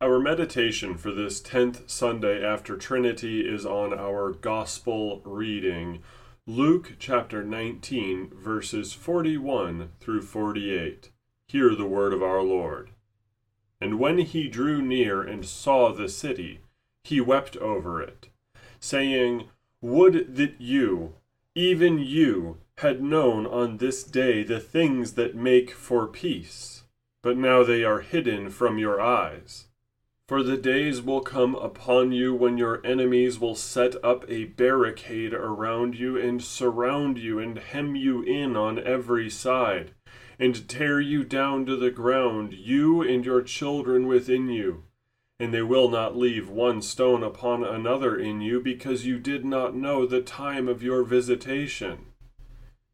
Our meditation for this 10th Sunday after Trinity is on our Gospel reading, Luke chapter 19, verses 41 through 48. Hear the word of our Lord. And when he drew near and saw the city, he wept over it, saying, Would that you, even you, had known on this day the things that make for peace, but now they are hidden from your eyes. For the days will come upon you when your enemies will set up a barricade around you and surround you and hem you in on every side, and tear you down to the ground, you and your children within you. And they will not leave one stone upon another in you, because you did not know the time of your visitation.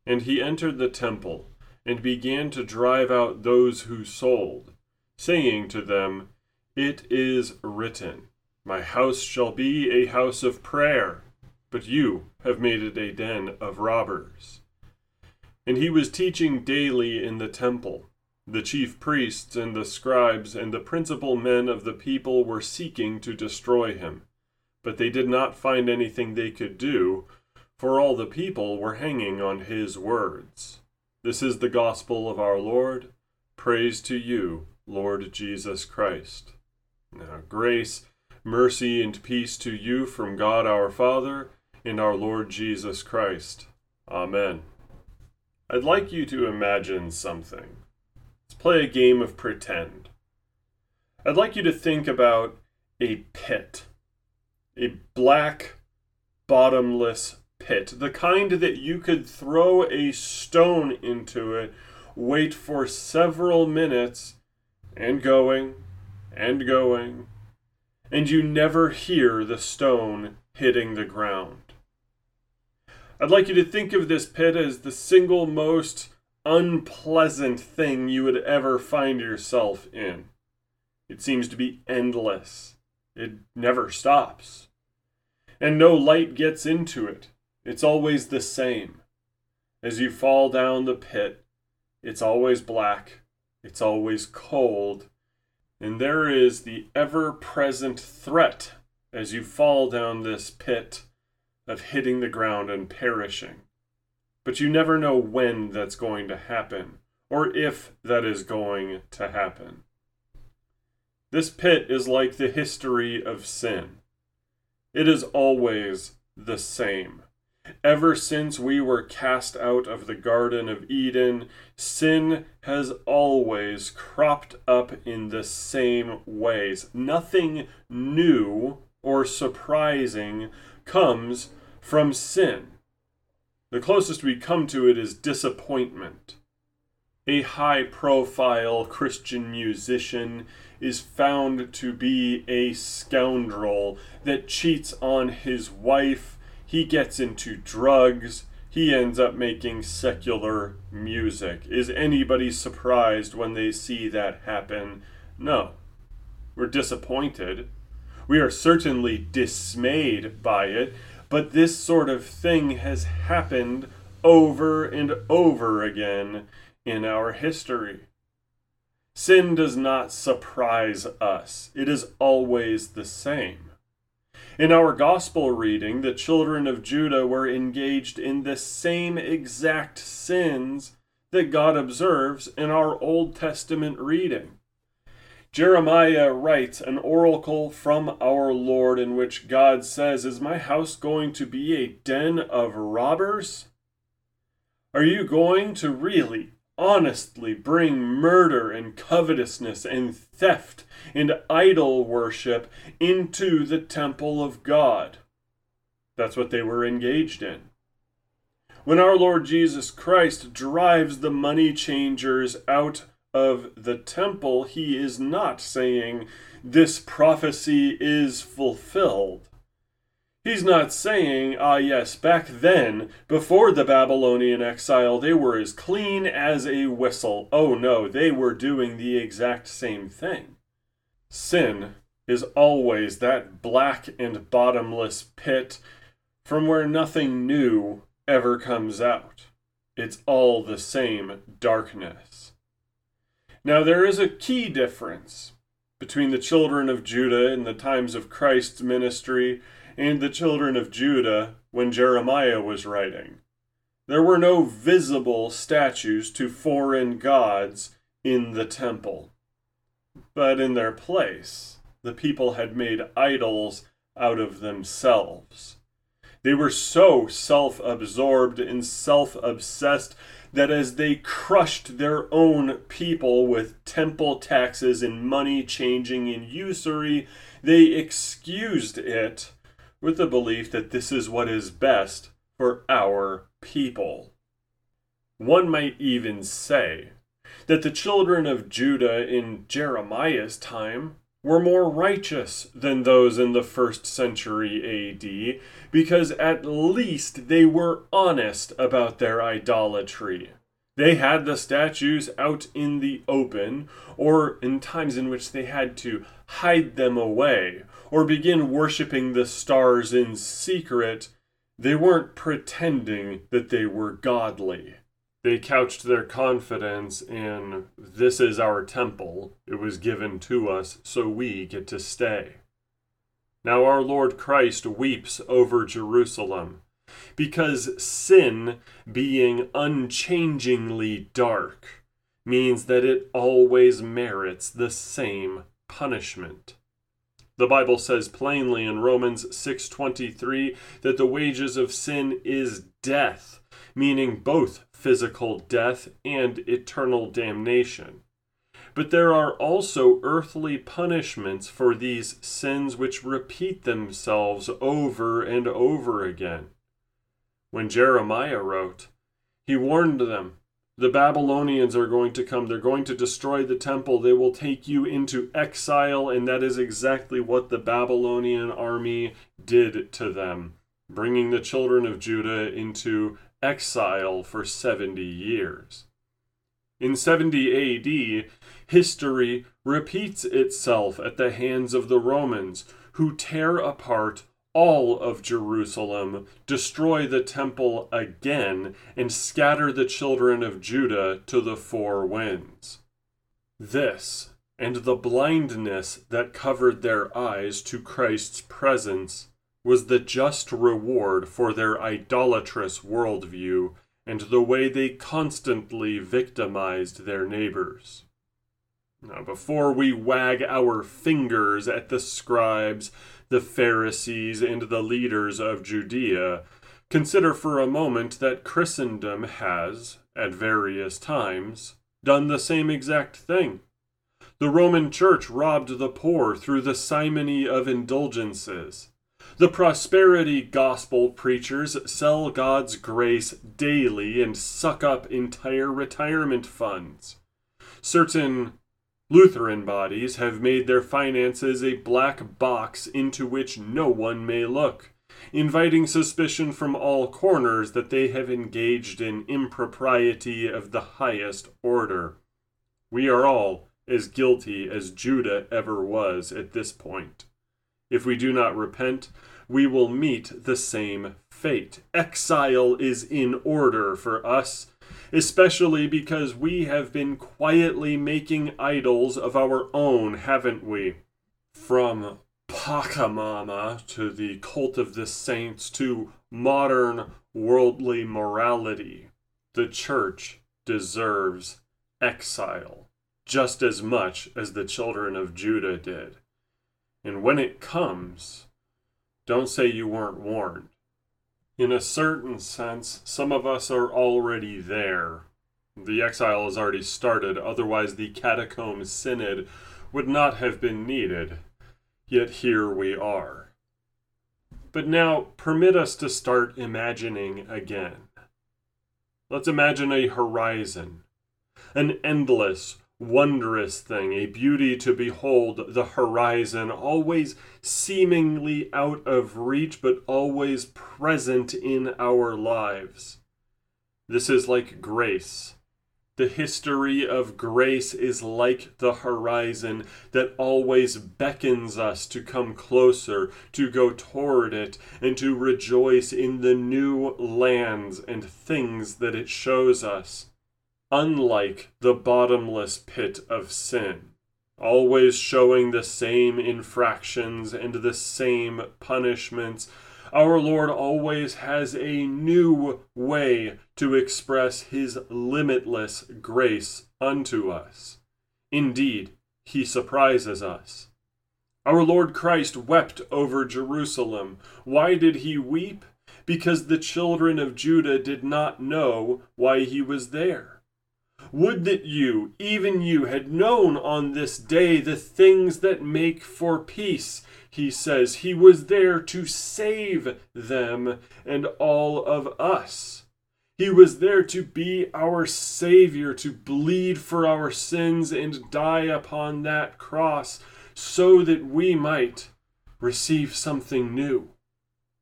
And he entered the temple, and began to drive out those who sold, saying to them, it is written, My house shall be a house of prayer, but you have made it a den of robbers. And he was teaching daily in the temple. The chief priests and the scribes and the principal men of the people were seeking to destroy him, but they did not find anything they could do, for all the people were hanging on his words. This is the gospel of our Lord. Praise to you, Lord Jesus Christ. Now, grace, mercy, and peace to you from God our Father and our Lord Jesus Christ. Amen. I'd like you to imagine something. Let's play a game of pretend. I'd like you to think about a pit, a black, bottomless pit, the kind that you could throw a stone into it, wait for several minutes, and going and going, and you never hear the stone hitting the ground. I'd like you to think of this pit as the single most unpleasant thing you would ever find yourself in. It seems to be endless, it never stops. And no light gets into it. It's always the same. As you fall down the pit, it's always black, it's always cold, and there is the ever present threat as you fall down this pit of hitting the ground and perishing. But you never know when that's going to happen, or if that is going to happen. This pit is like the history of sin. It is always the same. Ever since we were cast out of the Garden of Eden, sin has always cropped up in the same ways. Nothing new or surprising comes from sin. The closest we come to it is disappointment. A high profile Christian musician is found to be a scoundrel that cheats on his wife he gets into drugs. He ends up making secular music. Is anybody surprised when they see that happen? No. We're disappointed. We are certainly dismayed by it, but this sort of thing has happened over and over again in our history. Sin does not surprise us, it is always the same. In our gospel reading, the children of Judah were engaged in the same exact sins that God observes in our Old Testament reading. Jeremiah writes an oracle from our Lord in which God says, Is my house going to be a den of robbers? Are you going to really honestly bring murder and covetousness and theft and idol worship into the temple of God. That's what they were engaged in. When our Lord Jesus Christ drives the money changers out of the temple, he is not saying, This prophecy is fulfilled. He's not saying, ah, yes, back then, before the Babylonian exile, they were as clean as a whistle. Oh no, they were doing the exact same thing. Sin is always that black and bottomless pit from where nothing new ever comes out. It's all the same darkness. Now, there is a key difference between the children of Judah in the times of Christ's ministry and the children of Judah when Jeremiah was writing. There were no visible statues to foreign gods in the temple. But in their place, the people had made idols out of themselves. They were so self absorbed and self obsessed that as they crushed their own people with temple taxes and money changing and usury, they excused it with the belief that this is what is best for our people. One might even say that the children of Judah in Jeremiah's time were more righteous than those in the first century AD because at least they were honest about their idolatry. They had the statues out in the open, or in times in which they had to hide them away, or begin worshiping the stars in secret. They weren't pretending that they were godly. They couched their confidence in this is our temple, it was given to us, so we get to stay. Now our Lord Christ weeps over Jerusalem, because sin, being unchangingly dark, means that it always merits the same punishment. The Bible says plainly in Romans 6:23 that the wages of sin is death, meaning both physical death and eternal damnation. But there are also earthly punishments for these sins which repeat themselves over and over again. When Jeremiah wrote, he warned them the Babylonians are going to come. They're going to destroy the temple. They will take you into exile. And that is exactly what the Babylonian army did to them, bringing the children of Judah into exile for 70 years. In 70 AD, history repeats itself at the hands of the Romans, who tear apart all of Jerusalem, destroy the temple again, and scatter the children of Judah to the four winds. This, and the blindness that covered their eyes to Christ's presence, was the just reward for their idolatrous worldview and the way they constantly victimized their neighbors. Now, before we wag our fingers at the scribes, the Pharisees, and the leaders of Judea, consider for a moment that Christendom has, at various times, done the same exact thing. The Roman Church robbed the poor through the simony of indulgences. The prosperity gospel preachers sell God's grace daily and suck up entire retirement funds. Certain Lutheran bodies have made their finances a black box into which no one may look, inviting suspicion from all corners that they have engaged in impropriety of the highest order. We are all as guilty as Judah ever was at this point. If we do not repent, we will meet the same fate. Exile is in order for us, especially because we have been quietly making idols of our own, haven't we? From Pachamama to the cult of the saints to modern worldly morality, the church deserves exile just as much as the children of Judah did. And when it comes, don't say you weren't warned. In a certain sense, some of us are already there. The exile has already started, otherwise, the catacomb synod would not have been needed. Yet here we are. But now, permit us to start imagining again. Let's imagine a horizon, an endless, wondrous thing, a beauty to behold, the horizon, always seemingly out of reach, but always present in our lives. This is like grace. The history of grace is like the horizon that always beckons us to come closer, to go toward it, and to rejoice in the new lands and things that it shows us unlike the bottomless pit of sin. always showing the same infractions and the same punishments. Our Lord always has a new way to express his limitless grace unto us. Indeed, he surprises us. Our Lord Christ wept over Jerusalem. Why did he weep? Because the children of Judah did not know why he was there. Would that you, even you, had known on this day the things that make for peace. He says he was there to save them and all of us. He was there to be our Savior, to bleed for our sins and die upon that cross so that we might receive something new.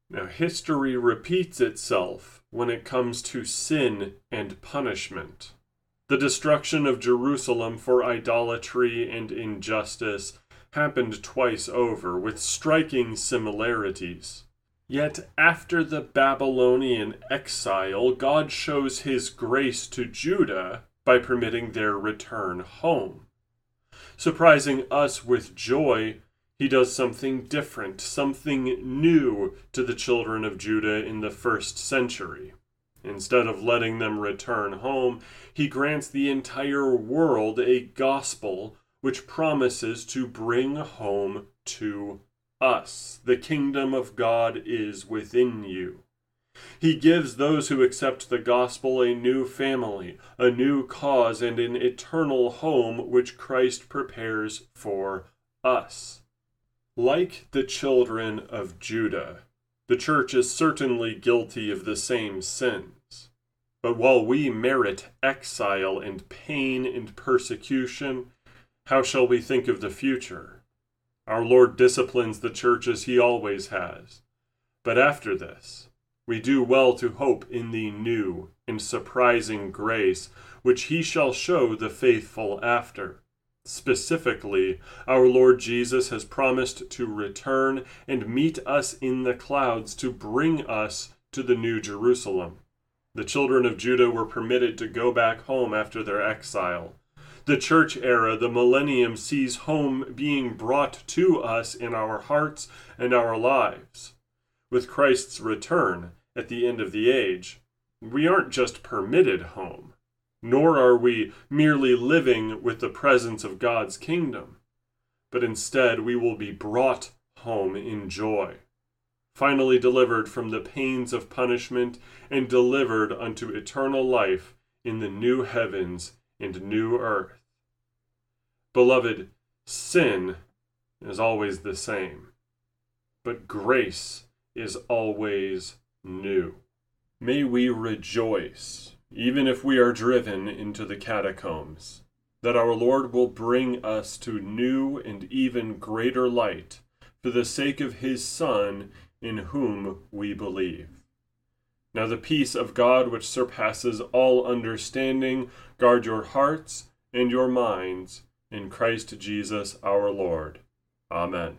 Now, history repeats itself when it comes to sin and punishment. The destruction of Jerusalem for idolatry and injustice happened twice over, with striking similarities. Yet after the Babylonian exile, God shows his grace to Judah by permitting their return home. Surprising us with joy, he does something different, something new to the children of Judah in the first century. Instead of letting them return home, he grants the entire world a gospel which promises to bring home to us. The kingdom of God is within you. He gives those who accept the gospel a new family, a new cause, and an eternal home which Christ prepares for us. Like the children of Judah, the church is certainly guilty of the same sins. But while we merit exile and pain and persecution, how shall we think of the future? Our Lord disciplines the church as he always has. But after this, we do well to hope in the new and surprising grace which he shall show the faithful after. Specifically, our Lord Jesus has promised to return and meet us in the clouds to bring us to the New Jerusalem. The children of Judah were permitted to go back home after their exile. The church era, the millennium, sees home being brought to us in our hearts and our lives. With Christ's return at the end of the age, we aren't just permitted home nor are we merely living with the presence of God's kingdom, but instead we will be brought home in joy, finally delivered from the pains of punishment and delivered unto eternal life in the new heavens and new earth. Beloved, sin is always the same, but grace is always new. May we rejoice even if we are driven into the catacombs, that our Lord will bring us to new and even greater light for the sake of his Son, in whom we believe. Now the peace of God, which surpasses all understanding, guard your hearts and your minds in Christ Jesus our Lord. Amen.